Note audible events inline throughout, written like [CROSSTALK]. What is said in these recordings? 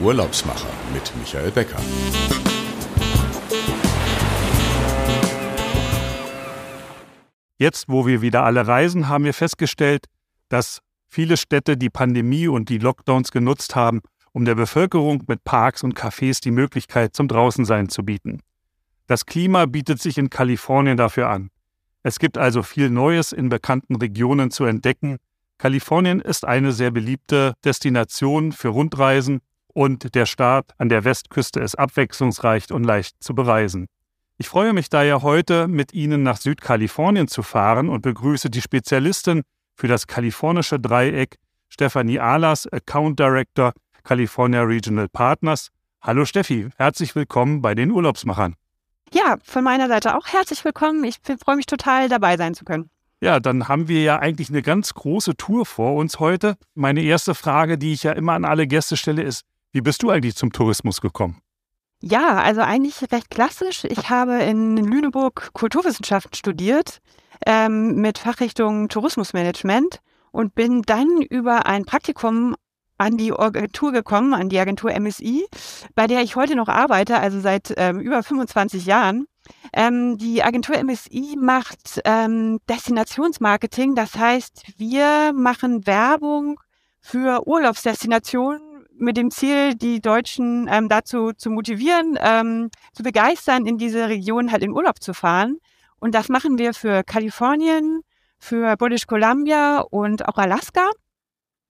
Urlaubsmacher mit Michael Becker. Jetzt, wo wir wieder alle reisen, haben wir festgestellt, dass viele Städte die Pandemie und die Lockdowns genutzt haben, um der Bevölkerung mit Parks und Cafés die Möglichkeit zum Draußensein zu bieten. Das Klima bietet sich in Kalifornien dafür an. Es gibt also viel Neues in bekannten Regionen zu entdecken. Kalifornien ist eine sehr beliebte Destination für Rundreisen und der Staat an der Westküste ist abwechslungsreich und leicht zu bereisen. Ich freue mich daher heute, mit Ihnen nach Südkalifornien zu fahren und begrüße die Spezialistin für das kalifornische Dreieck, Stefanie Ahlers, Account Director California Regional Partners. Hallo Steffi, herzlich willkommen bei den Urlaubsmachern. Ja, von meiner Seite auch herzlich willkommen. Ich freue mich total, dabei sein zu können. Ja, dann haben wir ja eigentlich eine ganz große Tour vor uns heute. Meine erste Frage, die ich ja immer an alle Gäste stelle, ist, wie bist du eigentlich zum Tourismus gekommen? Ja, also eigentlich recht klassisch. Ich habe in Lüneburg Kulturwissenschaften studiert ähm, mit Fachrichtung Tourismusmanagement und bin dann über ein Praktikum an die Agentur gekommen, an die Agentur MSI, bei der ich heute noch arbeite, also seit ähm, über 25 Jahren. Ähm, die Agentur MSI macht ähm, Destinationsmarketing, das heißt, wir machen Werbung für Urlaubsdestinationen mit dem Ziel, die Deutschen ähm, dazu zu motivieren, ähm, zu begeistern, in diese Region halt in Urlaub zu fahren. Und das machen wir für Kalifornien, für British Columbia und auch Alaska.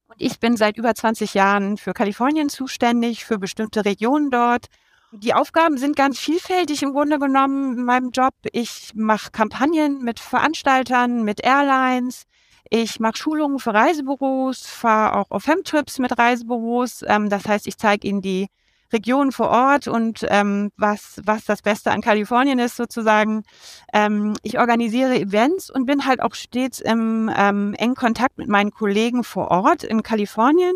Und ich bin seit über 20 Jahren für Kalifornien zuständig, für bestimmte Regionen dort. Die Aufgaben sind ganz vielfältig im Grunde genommen in meinem Job. Ich mache Kampagnen mit Veranstaltern, mit Airlines. Ich mache Schulungen für Reisebüros, fahre auch auf Hemtrips mit Reisebüros. Ähm, das heißt, ich zeige ihnen die Region vor Ort und ähm, was, was das Beste an Kalifornien ist sozusagen. Ähm, ich organisiere Events und bin halt auch stets im ähm, engen Kontakt mit meinen Kollegen vor Ort in Kalifornien.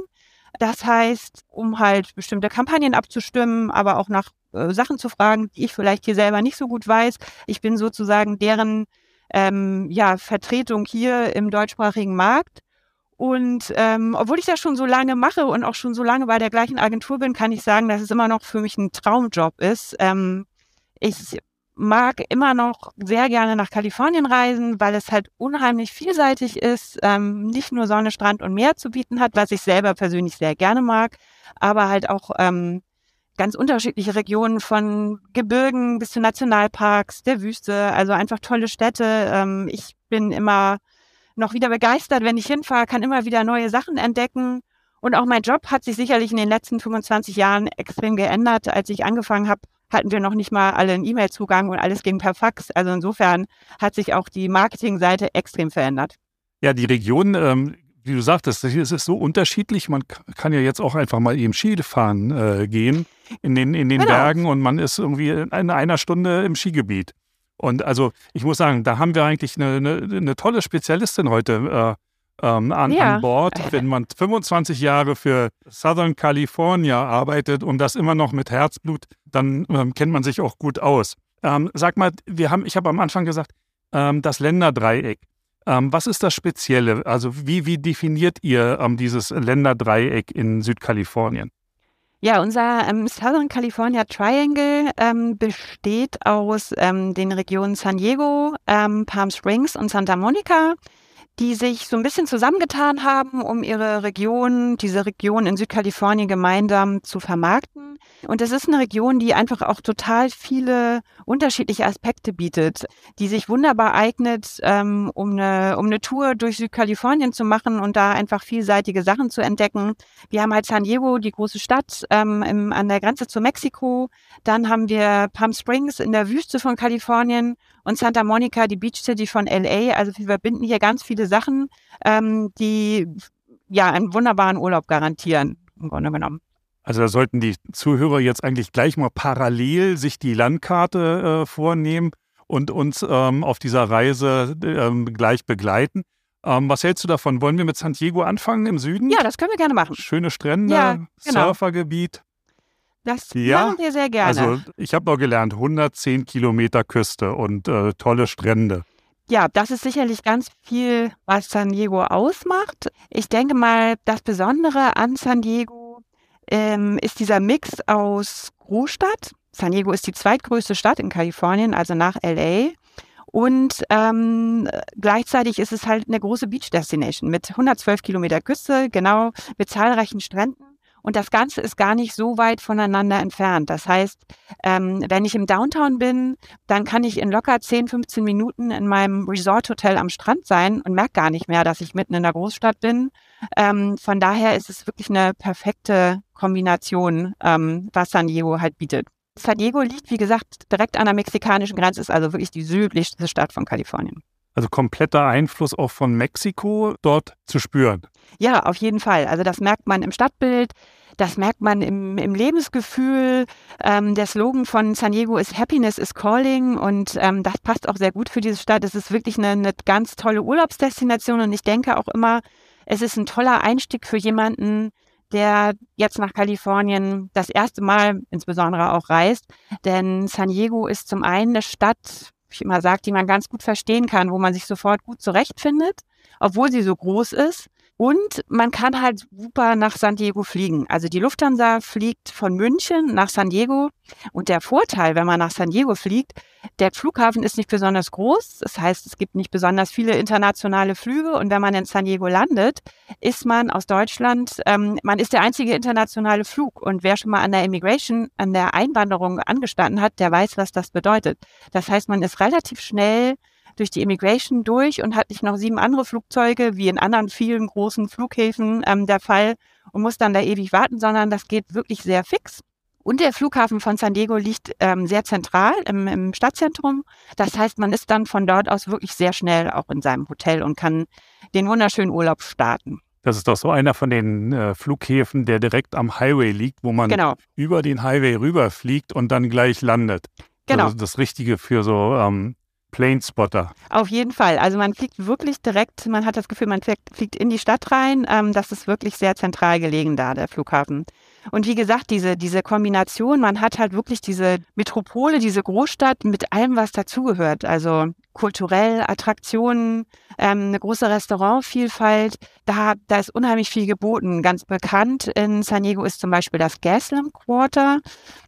Das heißt, um halt bestimmte Kampagnen abzustimmen, aber auch nach äh, Sachen zu fragen, die ich vielleicht hier selber nicht so gut weiß. Ich bin sozusagen deren ähm, ja, Vertretung hier im deutschsprachigen Markt. Und ähm, obwohl ich das schon so lange mache und auch schon so lange bei der gleichen Agentur bin, kann ich sagen, dass es immer noch für mich ein Traumjob ist. Ähm, ich mag immer noch sehr gerne nach Kalifornien reisen, weil es halt unheimlich vielseitig ist, ähm, nicht nur Sonne, Strand und Meer zu bieten hat, was ich selber persönlich sehr gerne mag, aber halt auch ähm, ganz unterschiedliche Regionen von Gebirgen bis zu Nationalparks, der Wüste, also einfach tolle Städte. Ähm, ich bin immer noch wieder begeistert, wenn ich hinfahre, kann immer wieder neue Sachen entdecken. Und auch mein Job hat sich sicherlich in den letzten 25 Jahren extrem geändert. Als ich angefangen habe, hatten wir noch nicht mal alle einen E-Mail-Zugang und alles ging per Fax. Also insofern hat sich auch die Marketingseite extrem verändert. Ja, die Region ähm, wie du sagtest, es ist so unterschiedlich. Man kann ja jetzt auch einfach mal eben Ski fahren äh, gehen in den, in den genau. Bergen und man ist irgendwie in einer Stunde im Skigebiet. Und also ich muss sagen, da haben wir eigentlich eine, eine, eine tolle Spezialistin heute äh, ähm, an, ja. an, Bord. [LAUGHS] Wenn man 25 Jahre für Southern California arbeitet und das immer noch mit Herzblut, dann ähm, kennt man sich auch gut aus. Ähm, sag mal, wir haben, ich habe am Anfang gesagt, ähm, das Länderdreieck. Ähm, was ist das Spezielle? Also wie, wie definiert ihr ähm, dieses Länderdreieck in Südkalifornien? Ja, unser ähm, Southern California Triangle ähm, besteht aus ähm, den Regionen San Diego, ähm, Palm Springs und Santa Monica die sich so ein bisschen zusammengetan haben, um ihre Region, diese Region in Südkalifornien gemeinsam zu vermarkten. Und es ist eine Region, die einfach auch total viele unterschiedliche Aspekte bietet, die sich wunderbar eignet, ähm, um, eine, um eine Tour durch Südkalifornien zu machen und da einfach vielseitige Sachen zu entdecken. Wir haben halt San Diego, die große Stadt ähm, im, an der Grenze zu Mexiko. Dann haben wir Palm Springs in der Wüste von Kalifornien und Santa Monica, die Beach City von LA. Also wir verbinden hier ganz viele Sachen, ähm, die ja einen wunderbaren Urlaub garantieren, im Grunde genommen. Also da sollten die Zuhörer jetzt eigentlich gleich mal parallel sich die Landkarte äh, vornehmen und uns ähm, auf dieser Reise ähm, gleich begleiten. Ähm, was hältst du davon? Wollen wir mit San Diego anfangen im Süden? Ja, das können wir gerne machen. Schöne Strände, ja, genau. Surfergebiet. Das ja, machen wir sehr gerne. Also ich habe noch gelernt, 110 Kilometer Küste und äh, tolle Strände. Ja, das ist sicherlich ganz viel, was San Diego ausmacht. Ich denke mal, das Besondere an San Diego ähm, ist dieser Mix aus Großstadt. San Diego ist die zweitgrößte Stadt in Kalifornien, also nach LA. Und ähm, gleichzeitig ist es halt eine große Beach Destination mit 112 Kilometer Küste, genau, mit zahlreichen Stränden. Und das Ganze ist gar nicht so weit voneinander entfernt. Das heißt, ähm, wenn ich im Downtown bin, dann kann ich in locker 10, 15 Minuten in meinem Resort-Hotel am Strand sein und merke gar nicht mehr, dass ich mitten in der Großstadt bin. Ähm, von daher ist es wirklich eine perfekte Kombination, ähm, was San Diego halt bietet. San Diego liegt, wie gesagt, direkt an der mexikanischen Grenze, ist also wirklich die südlichste Stadt von Kalifornien. Also kompletter Einfluss auch von Mexiko dort zu spüren. Ja, auf jeden Fall. Also das merkt man im Stadtbild, das merkt man im, im Lebensgefühl. Ähm, der Slogan von San Diego ist Happiness is Calling und ähm, das passt auch sehr gut für diese Stadt. Es ist wirklich eine, eine ganz tolle Urlaubsdestination und ich denke auch immer, es ist ein toller Einstieg für jemanden, der jetzt nach Kalifornien das erste Mal insbesondere auch reist. Denn San Diego ist zum einen eine Stadt, ich immer sage, die man ganz gut verstehen kann, wo man sich sofort gut zurechtfindet, obwohl sie so groß ist. Und man kann halt super nach San Diego fliegen. Also die Lufthansa fliegt von München nach San Diego. Und der Vorteil, wenn man nach San Diego fliegt, der Flughafen ist nicht besonders groß. Das heißt, es gibt nicht besonders viele internationale Flüge. Und wenn man in San Diego landet, ist man aus Deutschland, ähm, man ist der einzige internationale Flug. Und wer schon mal an der Immigration, an der Einwanderung angestanden hat, der weiß, was das bedeutet. Das heißt, man ist relativ schnell durch die Immigration durch und hat nicht noch sieben andere Flugzeuge, wie in anderen vielen großen Flughäfen ähm, der Fall, und muss dann da ewig warten, sondern das geht wirklich sehr fix. Und der Flughafen von San Diego liegt ähm, sehr zentral im, im Stadtzentrum. Das heißt, man ist dann von dort aus wirklich sehr schnell auch in seinem Hotel und kann den wunderschönen Urlaub starten. Das ist doch so einer von den äh, Flughäfen, der direkt am Highway liegt, wo man genau. über den Highway rüberfliegt und dann gleich landet. Genau. Also das Richtige für so ähm, Planespotter. Auf jeden Fall. Also man fliegt wirklich direkt, man hat das Gefühl, man fliegt in die Stadt rein. Ähm, das ist wirklich sehr zentral gelegen da, der Flughafen. Und wie gesagt, diese, diese Kombination, man hat halt wirklich diese Metropole, diese Großstadt mit allem, was dazugehört. Also kulturell, Attraktionen, ähm, eine große Restaurantvielfalt. Da, da ist unheimlich viel geboten. Ganz bekannt in San Diego ist zum Beispiel das Gaslamp Quarter.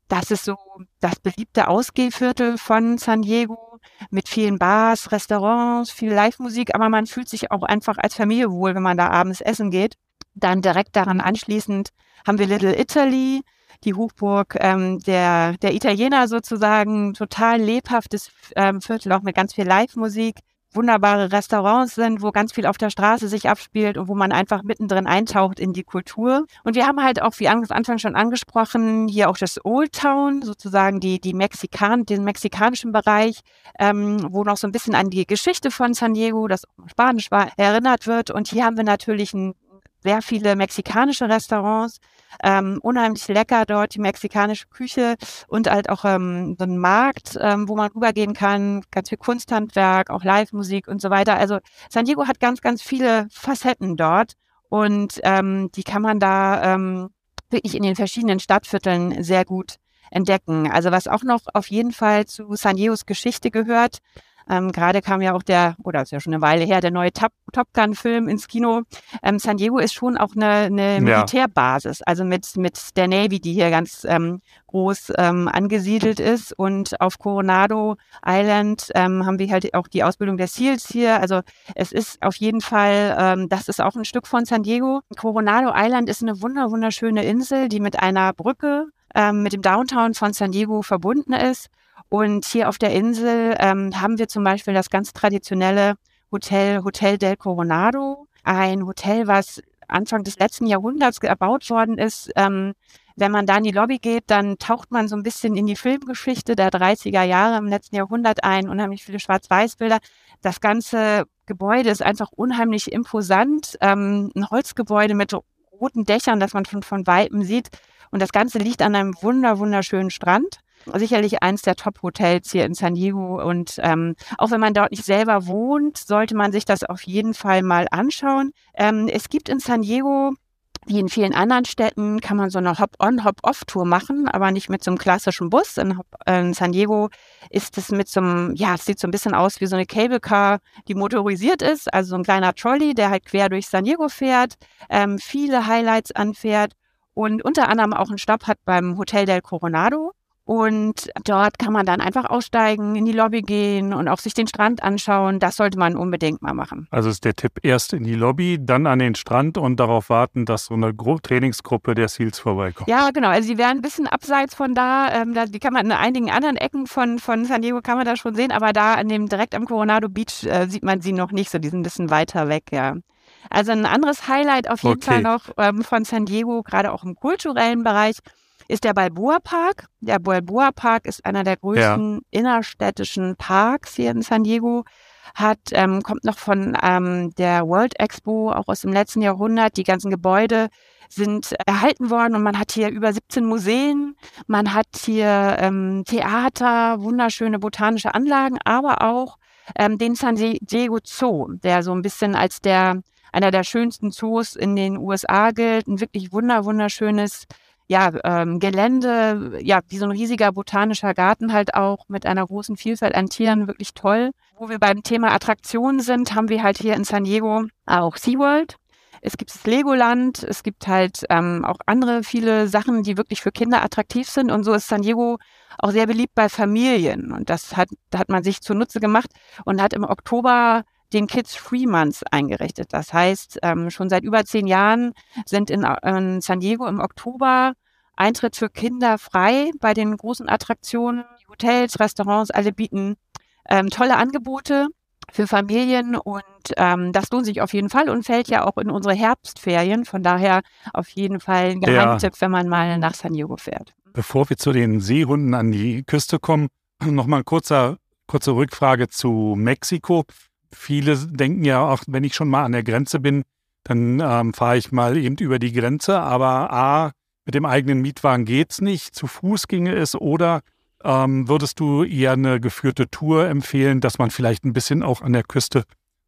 Das ist so das beliebte Ausgehviertel von San Diego mit vielen Bars, Restaurants, viel Live-Musik, aber man fühlt sich auch einfach als Familie wohl, wenn man da abends essen geht. Dann direkt daran anschließend haben wir Little Italy, die Hochburg ähm, der, der Italiener sozusagen, total lebhaftes ähm, Viertel, auch mit ganz viel Live-Musik wunderbare Restaurants sind, wo ganz viel auf der Straße sich abspielt und wo man einfach mittendrin eintaucht in die Kultur. Und wir haben halt auch, wie am Anfang schon angesprochen, hier auch das Old Town, sozusagen die, die Mexikan, den mexikanischen Bereich, ähm, wo noch so ein bisschen an die Geschichte von San Diego, das Spanisch war, erinnert wird. Und hier haben wir natürlich ein sehr viele mexikanische Restaurants, ähm, unheimlich lecker dort die mexikanische Küche und halt auch ähm, so ein Markt, ähm, wo man rübergehen kann, ganz viel Kunsthandwerk, auch Live-Musik und so weiter. Also San Diego hat ganz, ganz viele Facetten dort und ähm, die kann man da ähm, wirklich in den verschiedenen Stadtvierteln sehr gut entdecken. Also was auch noch auf jeden Fall zu San Diegos Geschichte gehört, ähm, Gerade kam ja auch der, oder ist ja schon eine Weile her, der neue Top, Top Gun-Film ins Kino. Ähm, San Diego ist schon auch eine, eine Militärbasis, ja. also mit, mit der Navy, die hier ganz ähm, groß ähm, angesiedelt ist. Und auf Coronado Island ähm, haben wir halt auch die Ausbildung der SEALs hier. Also es ist auf jeden Fall, ähm, das ist auch ein Stück von San Diego. Coronado Island ist eine wunder wunderschöne Insel, die mit einer Brücke ähm, mit dem Downtown von San Diego verbunden ist. Und hier auf der Insel ähm, haben wir zum Beispiel das ganz traditionelle Hotel Hotel del Coronado, ein Hotel, was Anfang des letzten Jahrhunderts erbaut worden ist. Ähm, wenn man da in die Lobby geht, dann taucht man so ein bisschen in die Filmgeschichte der 30er Jahre im letzten Jahrhundert ein, unheimlich viele Schwarz-Weiß-Bilder. Das ganze Gebäude ist einfach unheimlich imposant, ähm, ein Holzgebäude mit roten Dächern, das man schon von Weitem sieht. Und das Ganze liegt an einem wunder, wunderschönen Strand sicherlich eins der Top-Hotels hier in San Diego. Und ähm, auch wenn man dort nicht selber wohnt, sollte man sich das auf jeden Fall mal anschauen. Ähm, es gibt in San Diego wie in vielen anderen Städten kann man so eine Hop-on, Hop-off-Tour machen, aber nicht mit so einem klassischen Bus. In, in, San Diego ist es mit so einem, ja, es sieht so ein bisschen aus wie so eine Cable Car, die motorisiert ist, also so ein kleiner Trolley, der halt quer durch San Diego fährt, ähm, viele Highlights anfährt und unter anderem auch einen Stopp hat beim Hotel del Coronado. Und dort kann man dann einfach aussteigen, in die Lobby gehen und auch sich den Strand anschauen. Das sollte man unbedingt mal machen. Also ist der Tipp erst in die Lobby, dann an den Strand und darauf warten, dass so eine Gru Trainingsgruppe der Seals vorbeikommt. Ja, genau. Also sie wären ein bisschen abseits von da. Ähm, da die kann man in einigen anderen Ecken von, von San Diego kann man da schon sehen, aber da an dem direkt am Coronado Beach äh, sieht man sie noch nicht so. Die sind ein bisschen weiter weg, ja. Also ein anderes Highlight auf jeden okay. Fall noch ähm, von San Diego, gerade auch im kulturellen Bereich ist der Balboa Park. Der Balboa Park ist einer der größten ja. innerstädtischen Parks hier in San Diego. Hat, ähm, kommt noch von ähm, der World Expo, auch aus dem letzten Jahrhundert. Die ganzen Gebäude sind erhalten worden und man hat hier über 17 Museen, man hat hier ähm, Theater, wunderschöne botanische Anlagen, aber auch ähm, den San Diego Zoo, der so ein bisschen als der einer der schönsten Zoos in den USA gilt. Ein wirklich wunder wunderschönes ja, ähm, Gelände, ja, wie so ein riesiger botanischer Garten halt auch mit einer großen Vielfalt an Tieren, wirklich toll. Wo wir beim Thema Attraktionen sind, haben wir halt hier in San Diego auch SeaWorld. Es gibt das Legoland, es gibt halt ähm, auch andere viele Sachen, die wirklich für Kinder attraktiv sind. Und so ist San Diego auch sehr beliebt bei Familien. Und das hat, hat man sich zunutze gemacht und hat im Oktober den Kids Free Months eingerichtet. Das heißt, ähm, schon seit über zehn Jahren sind in, in San Diego im Oktober Eintritt für Kinder frei bei den großen Attraktionen. Hotels, Restaurants, alle bieten ähm, tolle Angebote für Familien und ähm, das lohnt sich auf jeden Fall und fällt ja auch in unsere Herbstferien. Von daher auf jeden Fall ein Geheimtipp, ja. wenn man mal nach San Diego fährt. Bevor wir zu den Seehunden an die Küste kommen, nochmal ein kurzer, kurze Rückfrage zu Mexiko viele denken ja auch, wenn ich schon mal an der Grenze bin, dann ähm, fahre ich mal eben über die Grenze. Aber A, mit dem eigenen Mietwagen geht es nicht, zu Fuß ginge es oder ähm, würdest du eher eine geführte Tour empfehlen, dass man vielleicht ein bisschen auch an der Küste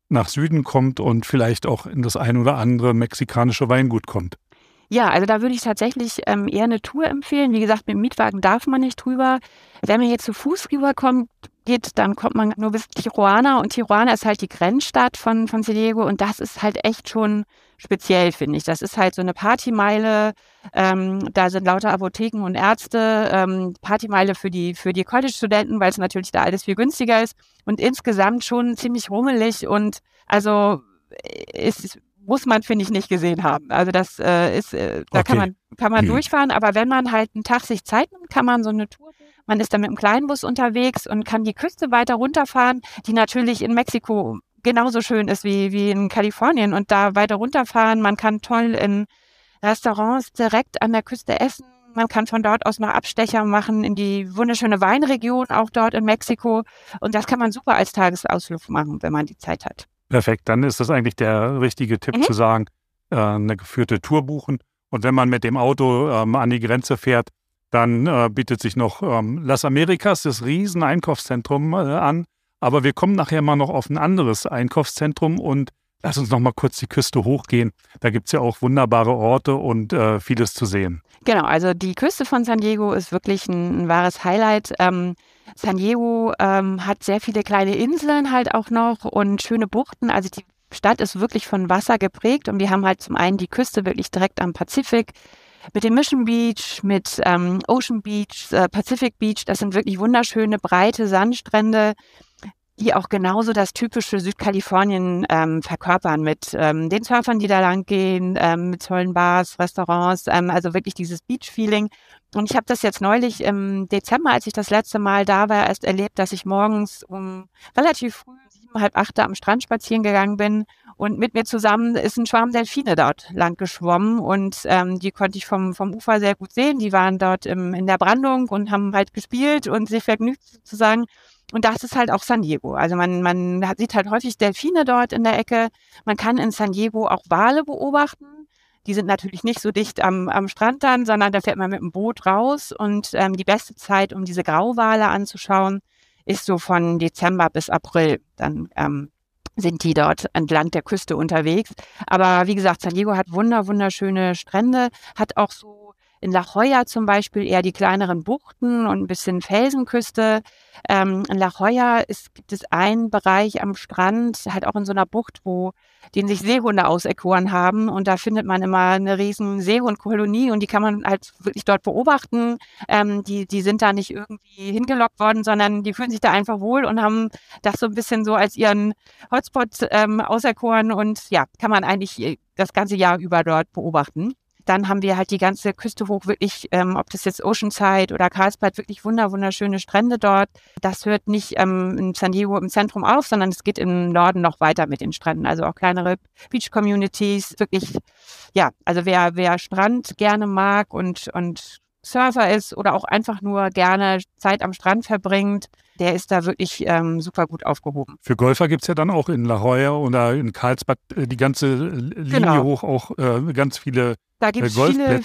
nach Süden kommt und vielleicht auch in das ein oder andere mexikanische Weingut kommt? Ja, also da würde ich tatsächlich ähm, eher eine Tour empfehlen. Wie gesagt, mit dem Mietwagen darf man nicht drüber. Wenn man jetzt zu Fuß rüberkommt, geht, dann kommt man nur bis Tijuana und Tijuana ist halt die Grenzstadt von, von San Diego und das ist halt echt schon speziell, finde ich. Das ist halt so eine Partymeile, ähm, da sind lauter Apotheken und Ärzte, ähm, Partymeile für die, für die College-Studenten, weil es natürlich da alles viel günstiger ist und insgesamt schon ziemlich rummelig und also äh, ist, muss man, finde ich, nicht gesehen haben. Also das äh, ist, äh, da okay. kann man, kann man mhm. durchfahren, aber wenn man halt einen Tag sich Zeit nimmt, kann man so eine Tour man ist dann mit dem Kleinbus unterwegs und kann die Küste weiter runterfahren, die natürlich in Mexiko genauso schön ist wie, wie in Kalifornien und da weiter runterfahren. Man kann toll in Restaurants direkt an der Küste essen. Man kann von dort aus noch Abstecher machen in die wunderschöne Weinregion, auch dort in Mexiko. Und das kann man super als Tagesausflug machen, wenn man die Zeit hat. Perfekt, dann ist das eigentlich der richtige Tipp mhm. zu sagen, äh, eine geführte Tour buchen. Und wenn man mit dem Auto ähm, an die Grenze fährt, dann äh, bietet sich noch ähm, Las Americas, das Riesen-Einkaufszentrum, äh, an. Aber wir kommen nachher mal noch auf ein anderes Einkaufszentrum und lass uns noch mal kurz die Küste hochgehen. Da gibt es ja auch wunderbare Orte und äh, vieles zu sehen. Genau, also die Küste von San Diego ist wirklich ein, ein wahres Highlight. Ähm, San Diego ähm, hat sehr viele kleine Inseln halt auch noch und schöne Buchten. Also die Stadt ist wirklich von Wasser geprägt und wir haben halt zum einen die Küste wirklich direkt am Pazifik mit dem Mission Beach, mit ähm, Ocean Beach, äh, Pacific Beach. Das sind wirklich wunderschöne, breite Sandstrände, die auch genauso das typische Südkalifornien ähm, verkörpern mit ähm, den Surfern, die da lang gehen, ähm, mit tollen Bars, Restaurants, ähm, also wirklich dieses Beach-Feeling. Und ich habe das jetzt neulich im Dezember, als ich das letzte Mal da war, erst erlebt, dass ich morgens um relativ früh halb acht am Strand spazieren gegangen bin und mit mir zusammen ist ein Schwarm Delfine dort lang geschwommen und ähm, die konnte ich vom, vom Ufer sehr gut sehen. Die waren dort im, in der Brandung und haben halt gespielt und sich vergnügt sozusagen. Und das ist halt auch San Diego. Also man, man sieht halt häufig Delfine dort in der Ecke. Man kann in San Diego auch Wale beobachten. Die sind natürlich nicht so dicht am, am Strand dann, sondern da fährt man mit dem Boot raus. Und ähm, die beste Zeit, um diese Grauwale anzuschauen, ist so von Dezember bis April. Dann ähm, sind die dort entlang der Küste unterwegs. Aber wie gesagt, San Diego hat wunder, wunderschöne Strände, hat auch so In La Jolla zum Beispiel eher die kleineren Buchten und ein bisschen Felsenküste. Ähm, in La Jolla ist, gibt es einen Bereich am Strand, halt auch in so einer Bucht, wo den sich Seehunde auserkoren haben. Und da findet man immer eine riesen Seehundkolonie und die kann man halt wirklich dort beobachten. Ähm, die, die sind da nicht irgendwie hingelockt worden, sondern die fühlen sich da einfach wohl und haben das so ein bisschen so als ihren Hotspot ähm, auserkoren. Und ja, kann man eigentlich das ganze Jahr über dort beobachten. Dann haben wir halt die ganze Küste hoch wirklich, ähm, ob das jetzt Oceanside oder Carlsbad, wirklich wunder, wunderschöne Strände dort. Das hört nicht ähm, in San Diego im Zentrum auf, sondern es geht im Norden noch weiter mit den Stränden. Also auch kleinere Beach-Communities. Wirklich, ja, also wer, wer Strand gerne mag und, und Surfer ist oder auch einfach nur gerne Zeit am Strand verbringt, der ist da wirklich ähm, super gut aufgehoben. Für Golfer gibt es ja dann auch in La Jolla oder in Karlsbad äh, die ganze Linie genau. hoch auch äh, ganz viele da gibt es viele,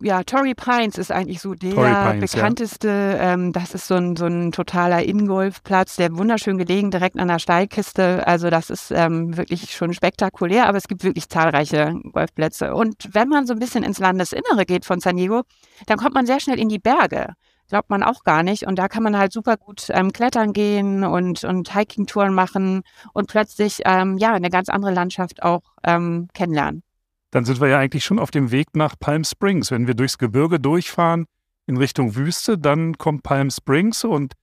ja, Torrey Pines ist eigentlich so der Pines, bekannteste. Ja. Ähm, das ist so ein, so ein totaler In-Golfplatz, der wunderschön gelegen, direkt an der Steilkiste. Also das ist ähm, wirklich schon spektakulär, aber es gibt wirklich zahlreiche Golfplätze. Und wenn man so ein bisschen ins Landesinnere geht von San Diego, dann kommt man sehr schnell in die Berge glaubt man auch gar nicht. Und da kann man halt super gut ähm, klettern gehen und, und Hiking-Touren machen und plötzlich ähm, ja eine ganz andere Landschaft auch ähm, kennenlernen. Dann sind wir ja eigentlich schon auf dem Weg nach Palm Springs. Wenn wir durchs Gebirge durchfahren in Richtung Wüste, dann kommt Palm Springs und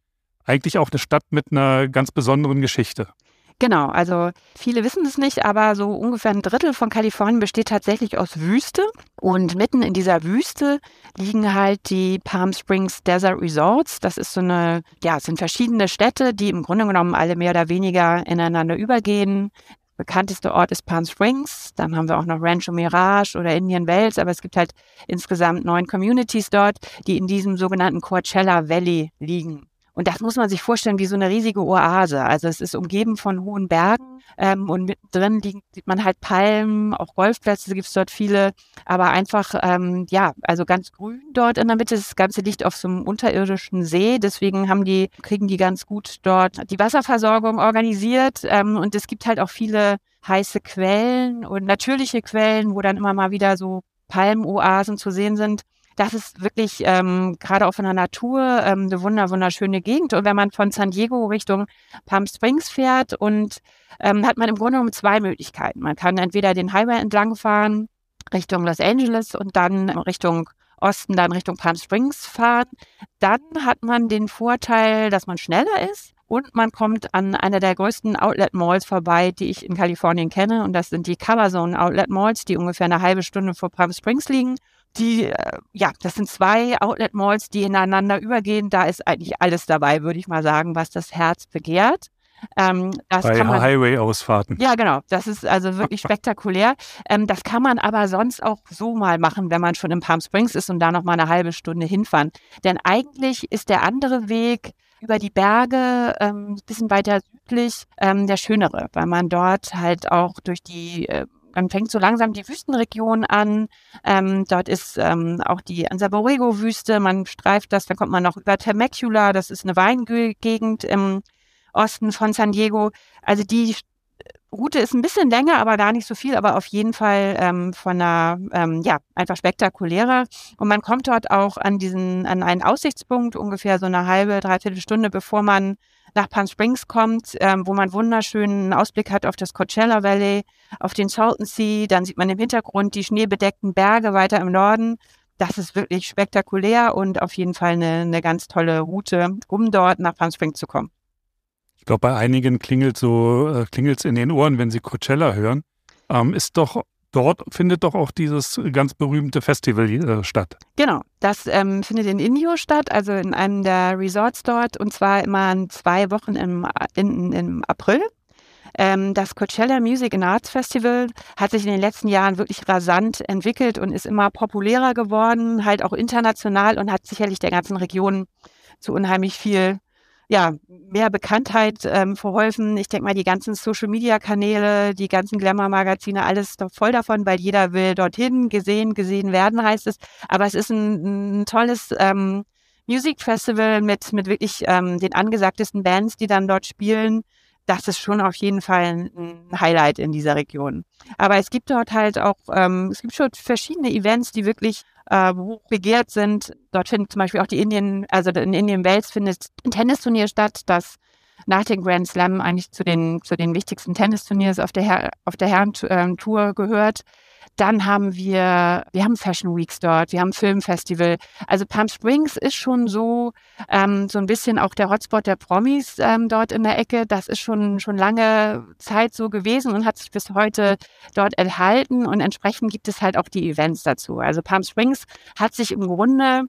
eigentlich auch eine Stadt mit einer ganz besonderen Geschichte. Genau, also viele wissen es nicht, aber so ungefähr ein Drittel von Kalifornien besteht tatsächlich aus Wüste. Und mitten in dieser Wüste liegen halt die Palm Springs Desert Resorts. Das ist so eine, ja, es sind verschiedene Städte, die im Grunde genommen alle mehr oder weniger ineinander übergehen. Bekannteste Ort ist Palm Springs. Dann haben wir auch noch Rancho Mirage oder Indian Wells, aber es gibt halt insgesamt neun Communities dort, die in diesem sogenannten Coachella Valley liegen. Und das muss man sich vorstellen wie so eine riesige Oase. Also es ist umgeben von hohen Bergen ähm, und mittendrin liegen, sieht man halt Palmen, auch Golfplätze gibt es dort viele, aber einfach, ähm, ja, also ganz grün dort in der Mitte. Das Ganze liegt auf so einem unterirdischen See, deswegen haben die, kriegen die ganz gut dort die Wasserversorgung organisiert ähm, und es gibt halt auch viele heiße Quellen und natürliche Quellen, wo dann immer mal wieder so Palmoasen zu sehen sind das ist wirklich ähm, gerade auch von der Natur ähm, eine wunder wunderschöne Gegend. Und wenn man von San Diego Richtung Palm Springs fährt und ähm, hat man im Grunde genommen zwei Möglichkeiten. Man kann entweder den Highway entlang fahren Richtung Los Angeles und dann Richtung Osten, dann Richtung Palm Springs fahren. Dann hat man den Vorteil, dass man schneller ist und man kommt an einer der größten Outlet Malls vorbei, die ich in Kalifornien kenne. Und das sind die Coverzone Outlet Malls, die ungefähr eine halbe Stunde vor Palm Springs liegen die, äh, ja, das sind zwei Outlet-Malls, die ineinander übergehen. Da ist eigentlich alles dabei, würde ich mal sagen, was das Herz begehrt. Ähm, Bei Highway-Ausfahrten. Ja, genau. Das ist also wirklich spektakulär. Ähm, das kann man aber sonst auch so mal machen, wenn man schon in Palm Springs ist und da noch mal eine halbe Stunde hinfahren. Denn eigentlich ist der andere Weg über die Berge, ähm, bisschen weiter südlich, ähm, der schönere, weil man dort halt auch durch die äh, dann fängt so langsam die Wüstenregion an. Ähm, dort ist ähm, auch die Ansaborego-Wüste. Man streift das, dann kommt man noch über Temecula. Das ist eine Weingegend im Osten von San Diego. Also die Route ist ein bisschen länger, aber gar nicht so viel, aber auf jeden Fall ähm, von einer, ähm, ja, einfach spektakulärer. Und man kommt dort auch an diesen, an einen Aussichtspunkt, ungefähr so eine halbe, dreiviertel Stunde, bevor man nach Palm Springs kommt, ähm, wo man wunderschönen Ausblick hat auf das Coachella Valley, auf den Salton Sea. Dann sieht man im Hintergrund die schneebedeckten Berge weiter im Norden. Das ist wirklich spektakulär und auf jeden Fall eine, eine ganz tolle Route, um dort nach Palm Springs zu kommen. Ich glaube, bei einigen klingelt so äh, klingelt in den Ohren, wenn sie Coachella hören. Ähm, ist doch dort findet doch auch dieses ganz berühmte Festival äh, statt. Genau, das ähm, findet in Indio statt, also in einem der Resorts dort und zwar immer in zwei Wochen im, in, im April. Ähm, das Coachella Music and Arts Festival hat sich in den letzten Jahren wirklich rasant entwickelt und ist immer populärer geworden, halt auch international und hat sicherlich der ganzen Region zu unheimlich viel ja, mehr Bekanntheit ähm, verholfen. Ich denke mal, die ganzen Social-Media-Kanäle, die ganzen Glamour-Magazine, alles voll davon, weil jeder will dorthin gesehen, gesehen werden, heißt es. Aber es ist ein, ein tolles ähm, Music Festival mit, mit wirklich ähm, den angesagtesten Bands, die dann dort spielen. Das ist schon auf jeden Fall ein Highlight in dieser Region. Aber es gibt dort halt auch, ähm, es gibt schon verschiedene Events, die wirklich äh, begehrt sind. Dort findet zum Beispiel auch die Indien, also in Indian Wells findet ein Tennisturnier statt, das nach dem Grand Slam eigentlich zu den, zu den wichtigsten Tennisturniers auf der, Her auf der Herrentour gehört. Dann haben wir, wir haben Fashion Weeks dort, wir haben Filmfestival. Also Palm Springs ist schon so, ähm, so ein bisschen auch der Hotspot der Promis ähm, dort in der Ecke. Das ist schon, schon lange Zeit so gewesen und hat sich bis heute dort erhalten. Und entsprechend gibt es halt auch die Events dazu. Also Palm Springs hat sich im Grunde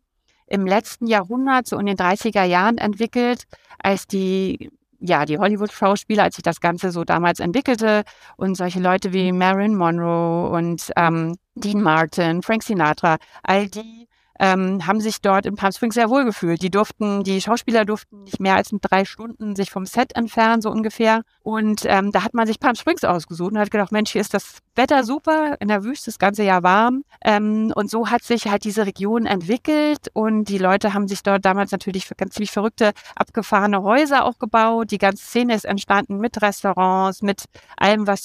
im letzten Jahrhundert, so in den 30er Jahren entwickelt, als die ja, die Hollywood-Schauspieler, als sich das Ganze so damals entwickelte und solche Leute wie Marilyn Monroe und ähm, Dean Martin, Frank Sinatra, all die ähm, haben sich dort in Palm Springs sehr wohl gefühlt. Die durften, die Schauspieler durften nicht mehr als in drei Stunden sich vom Set entfernen, so ungefähr. Und ähm, da hat man sich Palm Springs ausgesucht und hat gedacht, Mensch, hier ist das Wetter super, in der Wüste das ganze Jahr warm. Ähm, und so hat sich halt diese Region entwickelt und die Leute haben sich dort damals natürlich für ganz ziemlich verrückte, abgefahrene Häuser auch gebaut. Die ganze Szene ist entstanden mit Restaurants, mit allem, was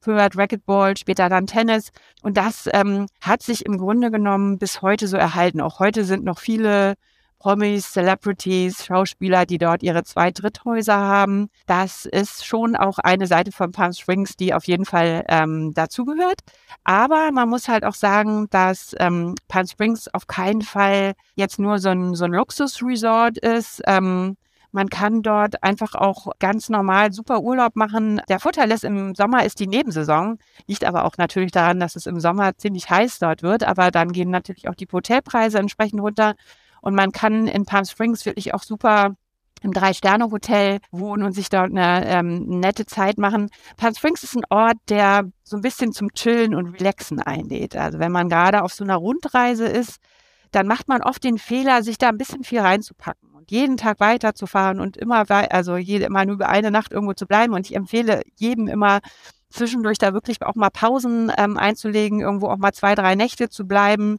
dazugeführt Racquetball, später dann Tennis. Und das ähm, hat sich im Grunde genommen bis heute so erhalten. Auch heute sind noch viele Promis, Celebrities, Schauspieler, die dort ihre zwei Dritthäuser haben. Das ist schon auch eine Seite von Palm Springs, die auf jeden Fall ähm, dazugehört. Aber man muss halt auch sagen, dass ähm, Palm Springs auf keinen Fall jetzt nur so ein, so ein Luxusresort ist. Ähm, man kann dort einfach auch ganz normal super Urlaub machen. Der Vorteil ist, im Sommer ist die Nebensaison. Liegt aber auch natürlich daran, dass es im Sommer ziemlich heiß dort wird. Aber dann gehen natürlich auch die Hotelpreise entsprechend runter. Und man kann in Palm Springs wirklich auch super im Drei-Sterne-Hotel wohnen und sich dort eine ähm, nette Zeit machen. Palm Springs ist ein Ort, der so ein bisschen zum Chillen und Relaxen einlädt. Also wenn man gerade auf so einer Rundreise ist, dann macht man oft den Fehler, sich da ein bisschen viel reinzupacken und jeden Tag weiterzufahren und immer, also jede, immer nur über eine Nacht irgendwo zu bleiben. Und ich empfehle jedem immer zwischendurch da wirklich auch mal Pausen ähm, einzulegen, irgendwo auch mal zwei, drei Nächte zu bleiben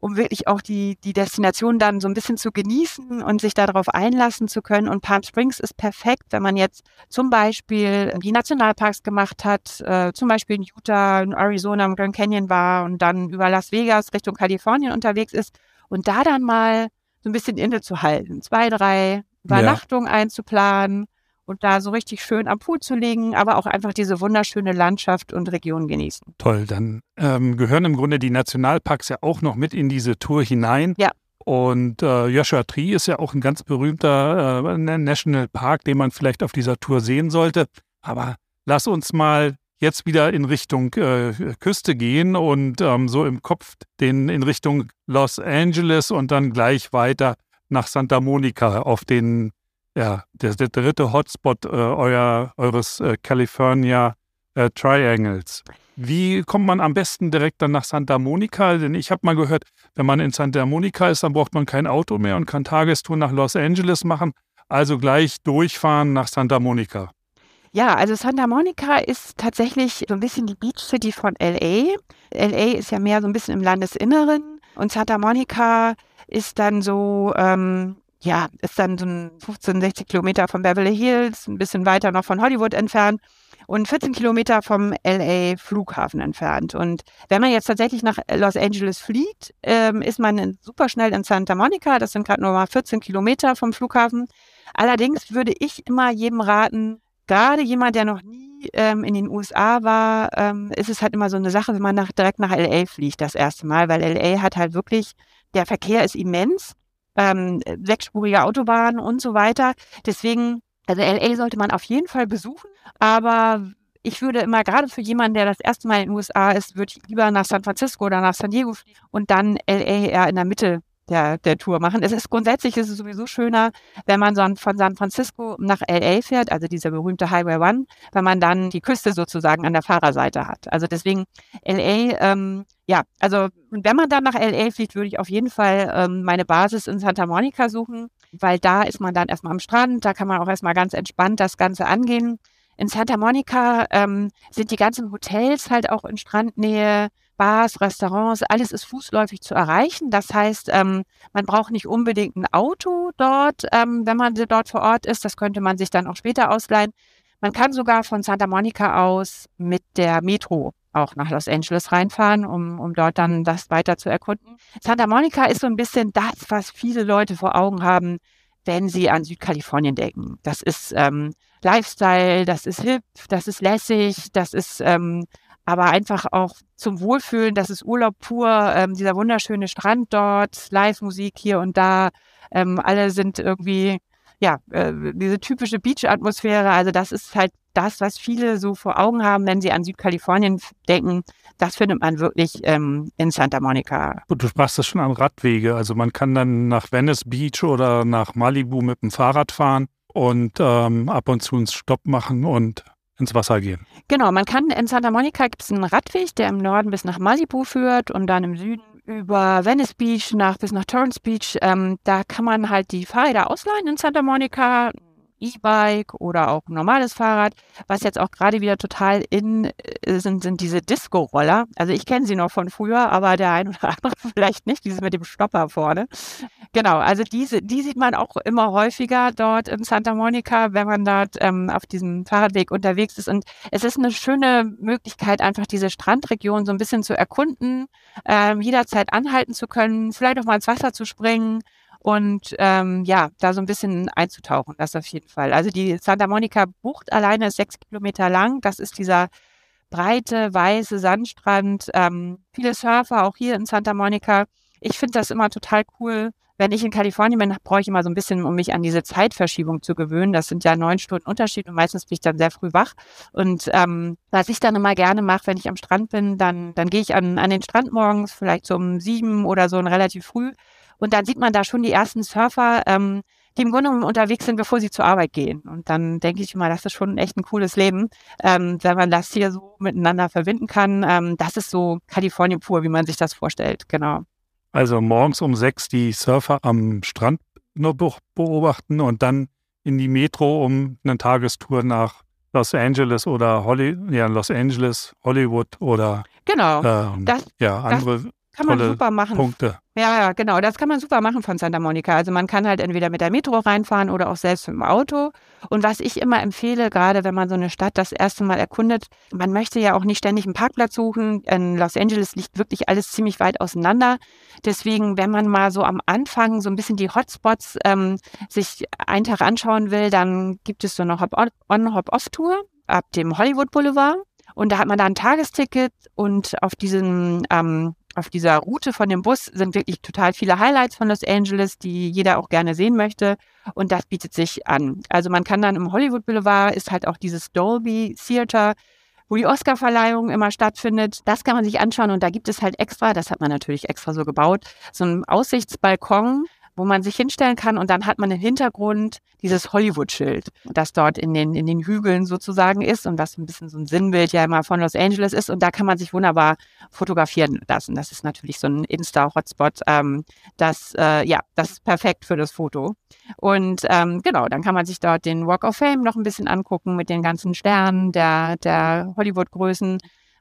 um wirklich auch die, die Destination dann so ein bisschen zu genießen und sich darauf einlassen zu können. Und Palm Springs ist perfekt, wenn man jetzt zum Beispiel die Nationalparks gemacht hat, äh, zum Beispiel in Utah, in Arizona, im Grand Canyon war und dann über Las Vegas Richtung Kalifornien unterwegs ist und da dann mal so ein bisschen innezuhalten, zwei, drei Übernachtungen ja. einzuplanen und da so richtig schön am Pool zu liegen, aber auch einfach diese wunderschöne Landschaft und Region genießen. Toll, dann ähm, gehören im Grunde die Nationalparks ja auch noch mit in diese Tour hinein. Ja. Und äh, Joshua Tree ist ja auch ein ganz berühmter äh, Nationalpark, den man vielleicht auf dieser Tour sehen sollte. Aber lass uns mal jetzt wieder in Richtung äh, Küste gehen und ähm, so im Kopf den in Richtung Los Angeles und dann gleich weiter nach Santa Monica auf den ja, der, der dritte Hotspot äh, euer, eures äh, California äh, Triangles. Wie kommt man am besten direkt dann nach Santa Monica? Denn ich habe mal gehört, wenn man in Santa Monica ist, dann braucht man kein Auto mehr und kann Tagestour nach Los Angeles machen. Also gleich durchfahren nach Santa Monica. Ja, also Santa Monica ist tatsächlich so ein bisschen die Beach City von LA. LA ist ja mehr so ein bisschen im Landesinneren und Santa Monica ist dann so ähm, ja, ist dann so ein 15, 60 Kilometer von Beverly Hills, ein bisschen weiter noch von Hollywood entfernt und 14 Kilometer vom LA Flughafen entfernt. Und wenn man jetzt tatsächlich nach Los Angeles fliegt, ähm, ist man super schnell in Santa Monica. Das sind gerade nur mal 14 Kilometer vom Flughafen. Allerdings würde ich immer jedem raten, gerade jemand, der noch nie ähm, in den USA war, ähm, ist es halt immer so eine Sache, wenn man nach, direkt nach LA fliegt das erste Mal, weil LA hat halt wirklich, der Verkehr ist immens ähm, sechsspurige Autobahnen und so weiter. Deswegen, also LA sollte man auf jeden Fall besuchen, aber ich würde immer gerade für jemanden, der das erste Mal in den USA ist, würde ich lieber nach San Francisco oder nach San Diego fliegen und dann LA eher in der Mitte der, der Tour machen. Es ist grundsätzlich ist es sowieso schöner, wenn man so von San Francisco nach LA fährt, also dieser berühmte Highway One, wenn man dann die Küste sozusagen an der Fahrerseite hat. Also deswegen LA, ähm, ja, also wenn man dann nach LA fliegt, würde ich auf jeden Fall ähm, meine Basis in Santa Monica suchen, weil da ist man dann erstmal am Strand, da kann man auch erstmal ganz entspannt das Ganze angehen. In Santa Monica ähm, sind die ganzen Hotels halt auch in Strandnähe. Bars, Restaurants, alles ist fußläufig zu erreichen. Das heißt, ähm, man braucht nicht unbedingt ein Auto dort, ähm, wenn man dort vor Ort ist. Das könnte man sich dann auch später ausleihen. Man kann sogar von Santa Monica aus mit der Metro auch nach Los Angeles reinfahren, um, um dort dann das weiter zu erkunden. Santa Monica ist so ein bisschen das, was viele Leute vor Augen haben, wenn sie an Südkalifornien denken. Das ist ähm, Lifestyle, das ist hip, das ist lässig, das ist ähm, aber einfach auch zum Wohlfühlen, das ist Urlaub pur, ähm, dieser wunderschöne Strand dort, Live-Musik hier und da, ähm, alle sind irgendwie, ja, äh, diese typische Beach-Atmosphäre, also das ist halt das, was viele so vor Augen haben, wenn sie an Südkalifornien denken, das findet man wirklich ähm, in Santa Monica. Du sprachst das schon an Radwege, also man kann dann nach Venice Beach oder nach Malibu mit dem Fahrrad fahren und ähm, ab und zu einen Stopp machen und ins Wasser gehen. Genau, man kann in Santa Monica gibt es einen Radweg, der im Norden bis nach Malibu führt und dann im Süden über Venice Beach nach bis nach Torrance Beach. Ähm, da kann man halt die Fahrräder ausleihen in Santa Monica. E-Bike oder auch ein normales Fahrrad. Was jetzt auch gerade wieder total in äh, sind, sind diese Disco-Roller. Also ich kenne sie noch von früher, aber der ein oder [LAUGHS] andere vielleicht nicht, dieses mit dem Stopper vorne. Genau, also diese, die sieht man auch immer häufiger dort in Santa Monica, wenn man dort ähm, auf diesem Fahrradweg unterwegs ist. Und es ist eine schöne Möglichkeit, einfach diese Strandregion so ein bisschen zu erkunden, ähm, jederzeit anhalten zu können, vielleicht auch mal ins Wasser zu springen und ähm, ja, da so ein bisschen einzutauchen, das auf jeden Fall. Also die Santa Monica Bucht alleine ist sechs Kilometer lang. Das ist dieser breite, weiße Sandstrand. Ähm, viele Surfer, auch hier in Santa Monica. Ich finde das immer total cool. Wenn ich in Kalifornien bin, brauche ich immer so ein bisschen, um mich an diese Zeitverschiebung zu gewöhnen. Das sind ja neun Stunden Unterschied und meistens bin ich dann sehr früh wach. Und ähm, was ich dann immer gerne mache, wenn ich am Strand bin, dann, dann gehe ich an, an den Strand morgens, vielleicht so um sieben oder so relativ früh und dann sieht man da schon die ersten Surfer, ähm, die im Grunde genommen unterwegs sind, bevor sie zur Arbeit gehen. Und dann denke ich immer, das ist schon echt ein cooles Leben, ähm, wenn man das hier so miteinander verbinden kann. Ähm, das ist so Kalifornien pur, wie man sich das vorstellt, genau. Also morgens um sechs die Surfer am Strand nur beobachten und dann in die Metro, um eine Tagestour nach Los Angeles oder Holly, ja, Los Angeles, Hollywood oder genau. Ähm, das, ja, andere das kann man super machen. Punkte. Ja, ja, genau. Das kann man super machen von Santa Monica. Also man kann halt entweder mit der Metro reinfahren oder auch selbst mit dem Auto. Und was ich immer empfehle, gerade wenn man so eine Stadt das erste Mal erkundet, man möchte ja auch nicht ständig einen Parkplatz suchen. In Los Angeles liegt wirklich alles ziemlich weit auseinander. Deswegen, wenn man mal so am Anfang so ein bisschen die Hotspots ähm, sich einen Tag anschauen will, dann gibt es so eine Hop-on-Hop-off-Tour ab dem Hollywood Boulevard. Und da hat man da ein Tagesticket und auf diesem ähm, auf dieser Route von dem Bus sind wirklich total viele Highlights von Los Angeles, die jeder auch gerne sehen möchte. Und das bietet sich an. Also man kann dann im Hollywood Boulevard ist halt auch dieses Dolby Theater, wo die Oscarverleihung immer stattfindet. Das kann man sich anschauen und da gibt es halt extra, das hat man natürlich extra so gebaut, so einen Aussichtsbalkon wo man sich hinstellen kann und dann hat man im Hintergrund dieses Hollywood-Schild, das dort in den, in den Hügeln sozusagen ist und was ein bisschen so ein Sinnbild ja immer von Los Angeles ist und da kann man sich wunderbar fotografieren lassen. Das ist natürlich so ein Insta-Hotspot, ähm, das, äh, ja, das ist perfekt für das Foto. Und ähm, genau, dann kann man sich dort den Walk of Fame noch ein bisschen angucken mit den ganzen Sternen der, der Hollywood-Größen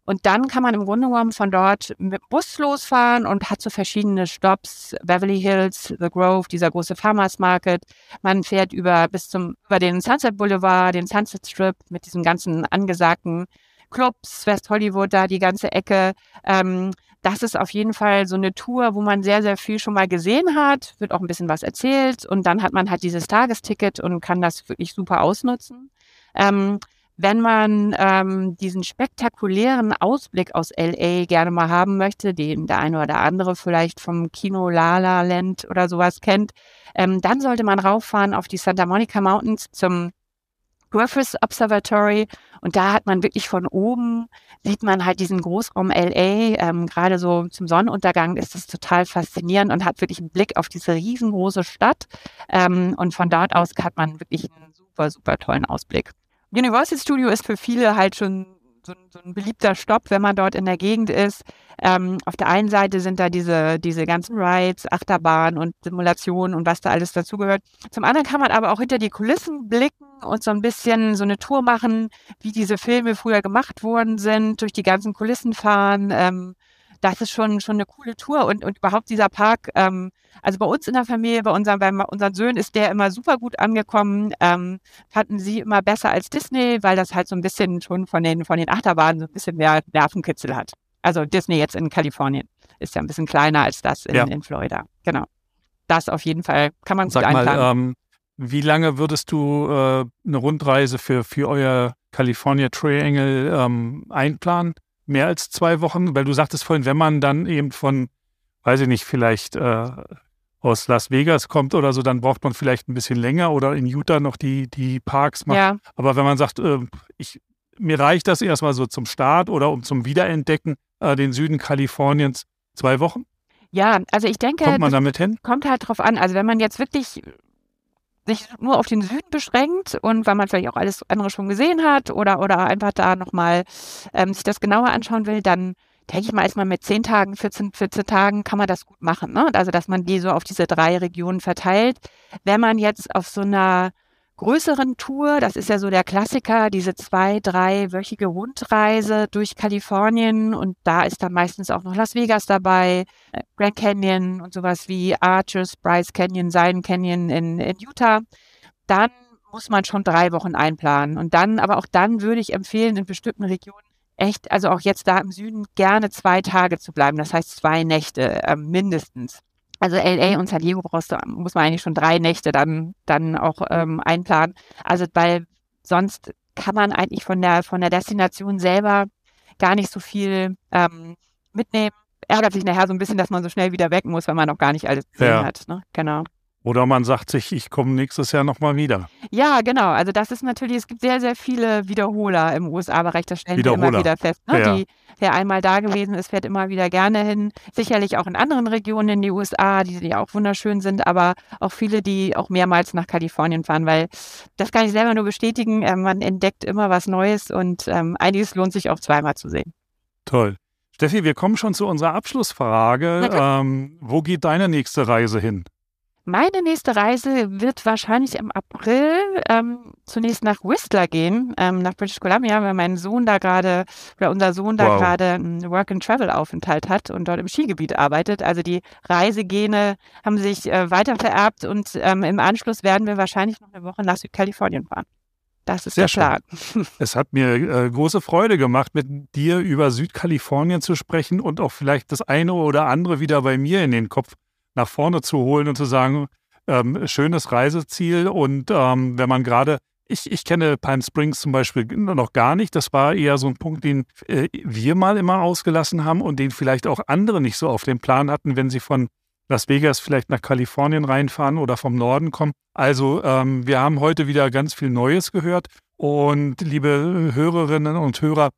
und dann kann man im Grunde genommen von dort mit Bus losfahren und hat so verschiedene Stops, Beverly Hills, The Grove, dieser große Farmers Market. Man fährt über bis zum über den Sunset Boulevard, den Sunset Strip mit diesen ganzen angesagten Clubs, West Hollywood, da die ganze Ecke. Ähm, das ist auf jeden Fall so eine Tour, wo man sehr, sehr viel schon mal gesehen hat, wird auch ein bisschen was erzählt und dann hat man halt dieses Tagesticket und kann das wirklich super ausnutzen. Ähm, wenn man ähm, diesen spektakulären Ausblick aus LA gerne mal haben möchte, den der eine oder andere vielleicht vom Kino La La Land oder sowas kennt, ähm, dann sollte man rauffahren auf die Santa Monica Mountains zum Griffiths Observatory und da hat man wirklich von oben sieht man halt diesen Großraum LA. Ähm, Gerade so zum Sonnenuntergang ist das total faszinierend und hat wirklich einen Blick auf diese riesengroße Stadt. Ähm, und von dort aus hat man wirklich einen super, super tollen Ausblick. Universal Studio ist für viele halt schon so, so, ein beliebter Stopp, wenn man dort in der Gegend ist. Ähm, auf der einen Seite sind da diese, diese ganzen Rides, Achterbahn und Simulationen und was da alles dazugehört. Zum anderen kann man aber auch hinter die Kulissen blicken und so ein bisschen so eine Tour machen, wie diese Filme früher gemacht worden sind, durch die ganzen Kulissen fahren. Ähm, das ist schon, schon eine coole Tour und, und überhaupt dieser Park, ähm, also bei uns in der Familie, bei unseren, bei unseren Söhnen ist der immer super gut angekommen, ähm, fanden sie immer besser als Disney, weil das halt so ein bisschen schon von den, von den Achterbahnen so ein bisschen mehr Nervenkitzel hat. Also Disney jetzt in Kalifornien ist ja ein bisschen kleiner als das in, ja. in Florida. Genau. Das auf jeden Fall kann man Sag gut einplanen. Mal, ähm, wie lange würdest du äh, eine Rundreise für, für euer California Triangle ähm, einplanen? Mehr als zwei Wochen? Weil du sagtest vorhin, wenn man dann eben von, weiß ich nicht, vielleicht äh, aus Las Vegas kommt oder so, dann braucht man vielleicht ein bisschen länger oder in Utah noch die, die Parks macht. Ja. Aber wenn man sagt, äh, ich, mir reicht das erstmal so zum Start oder um zum Wiederentdecken äh, den Süden Kaliforniens, zwei Wochen? Ja, also ich denke, kommt man damit hin? Kommt halt drauf an. Also wenn man jetzt wirklich sich nur auf den Süden beschränkt und weil man vielleicht auch alles andere schon gesehen hat oder, oder einfach da nochmal ähm, sich das genauer anschauen will, dann denke ich mal, erstmal mit 10 Tagen, 14, 14 Tagen kann man das gut machen. Ne? Also, dass man die so auf diese drei Regionen verteilt. Wenn man jetzt auf so einer größeren Tour, das ist ja so der Klassiker, diese zwei, dreiwöchige Rundreise durch Kalifornien und da ist dann meistens auch noch Las Vegas dabei, äh, Grand Canyon und sowas wie Arches, Bryce Canyon, Zion Canyon in, in Utah. Dann muss man schon drei Wochen einplanen und dann, aber auch dann würde ich empfehlen, in bestimmten Regionen echt, also auch jetzt da im Süden, gerne zwei Tage zu bleiben. Das heißt zwei Nächte äh, mindestens. Also LA und San Diego brauchst du, muss man eigentlich schon drei Nächte dann, dann auch ähm, einplanen. Also weil sonst kann man eigentlich von der, von der Destination selber gar nicht so viel ähm, mitnehmen. Ärgert sich nachher so ein bisschen, dass man so schnell wieder weg muss, weil man noch gar nicht alles gesehen ja. hat. Ne? Genau. Oder man sagt sich, ich komme nächstes Jahr nochmal wieder. Ja, genau. Also das ist natürlich, es gibt sehr, sehr viele Wiederholer im USA-Bereich, das stellen wir immer wieder fest. Ne? Ja. Die, wer einmal da gewesen ist, fährt immer wieder gerne hin. Sicherlich auch in anderen Regionen in die USA, die, die auch wunderschön sind, aber auch viele, die auch mehrmals nach Kalifornien fahren, weil das kann ich selber nur bestätigen. Äh, man entdeckt immer was Neues und ähm, einiges lohnt sich auch zweimal zu sehen. Toll. Steffi, wir kommen schon zu unserer Abschlussfrage. Ähm, wo geht deine nächste Reise hin? Meine nächste Reise wird wahrscheinlich im April ähm, zunächst nach Whistler gehen, ähm, nach British Columbia, weil mein Sohn da gerade, oder unser Sohn da wow. gerade einen Work-and-Travel-Aufenthalt hat und dort im Skigebiet arbeitet. Also die Reisegene haben sich äh, weiter vererbt und ähm, im Anschluss werden wir wahrscheinlich noch eine Woche nach Südkalifornien fahren. Das ist Sehr der Plan. Schön. Es hat mir äh, große Freude gemacht, mit dir über Südkalifornien zu sprechen und auch vielleicht das eine oder andere wieder bei mir in den Kopf nach vorne zu holen und zu sagen, ähm, schönes Reiseziel. Und ähm, wenn man gerade, ich, ich kenne Palm Springs zum Beispiel noch gar nicht. Das war eher so ein Punkt, den äh, wir mal immer ausgelassen haben und den vielleicht auch andere nicht so auf dem Plan hatten, wenn sie von Las Vegas vielleicht nach Kalifornien reinfahren oder vom Norden kommen. Also ähm, wir haben heute wieder ganz viel Neues gehört. Und liebe Hörerinnen und Hörer,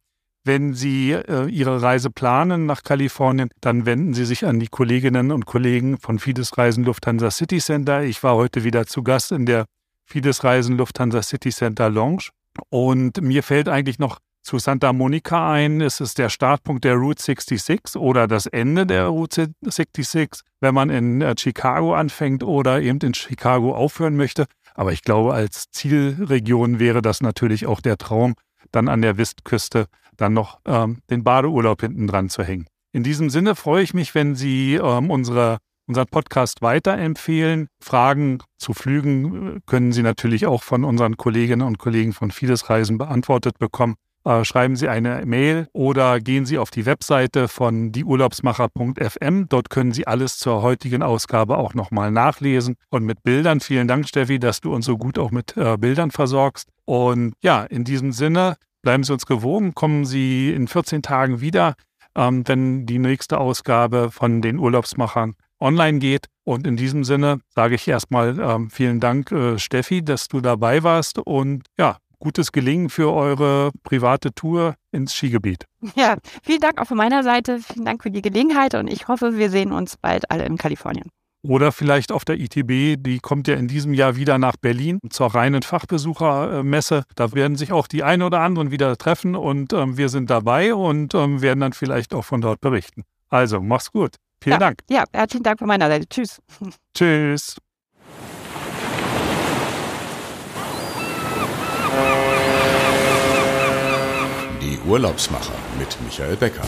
wenn Sie äh, Ihre Reise planen nach Kalifornien, dann wenden Sie sich an die Kolleginnen und Kollegen von Fides Reisen Lufthansa City Center. Ich war heute wieder zu Gast in der Fides Reisen Lufthansa City Center Lounge. Und mir fällt eigentlich noch zu Santa Monica ein. Es ist der Startpunkt der Route 66 oder das Ende der Route 66, wenn man in äh, Chicago anfängt oder eben in Chicago aufhören möchte. Aber ich glaube, als Zielregion wäre das natürlich auch der Traum, dann an der Westküste dann noch ähm, den Badeurlaub hinten dran zu hängen. In diesem Sinne freue ich mich, wenn Sie ähm, unsere, unseren Podcast weiterempfehlen. Fragen zu Flügen äh, können Sie natürlich auch von unseren Kolleginnen und Kollegen von Fides Reisen beantwortet bekommen. Äh, schreiben Sie eine Mail oder gehen Sie auf die Webseite von dieurlaubsmacher.fm. Dort können Sie alles zur heutigen Ausgabe auch nochmal nachlesen und mit Bildern. Vielen Dank, Steffi, dass du uns so gut auch mit äh, Bildern versorgst. Und ja, in diesem Sinne Bleiben Sie uns gewogen, kommen Sie in 14 Tagen wieder, ähm, wenn die nächste Ausgabe von den Urlaubsmachern online geht. Und in diesem Sinne sage ich erstmal ähm, vielen Dank, äh, Steffi, dass du dabei warst und ja, gutes Gelingen für eure private Tour ins Skigebiet. [LAUGHS] Ja, vielen Dank auch von meiner Seite. Vielen Dank für die Gelegenheit und ich hoffe, wir sehen uns bald alle in Kalifornien. Oder vielleicht auf der ITB, die kommt ja in diesem Jahr wieder nach Berlin zur reinen Fachbesuchermesse. Da werden sich auch die einen oder anderen wieder treffen und ähm, wir sind dabei und ähm, werden dann vielleicht auch von dort berichten. Also, mach's gut. Vielen ja, Dank. Ja, herzlichen Dank von meiner Seite. Tschüss. [LAUGHS] Tschüss. Urlaubsmacher mit Michael Becker.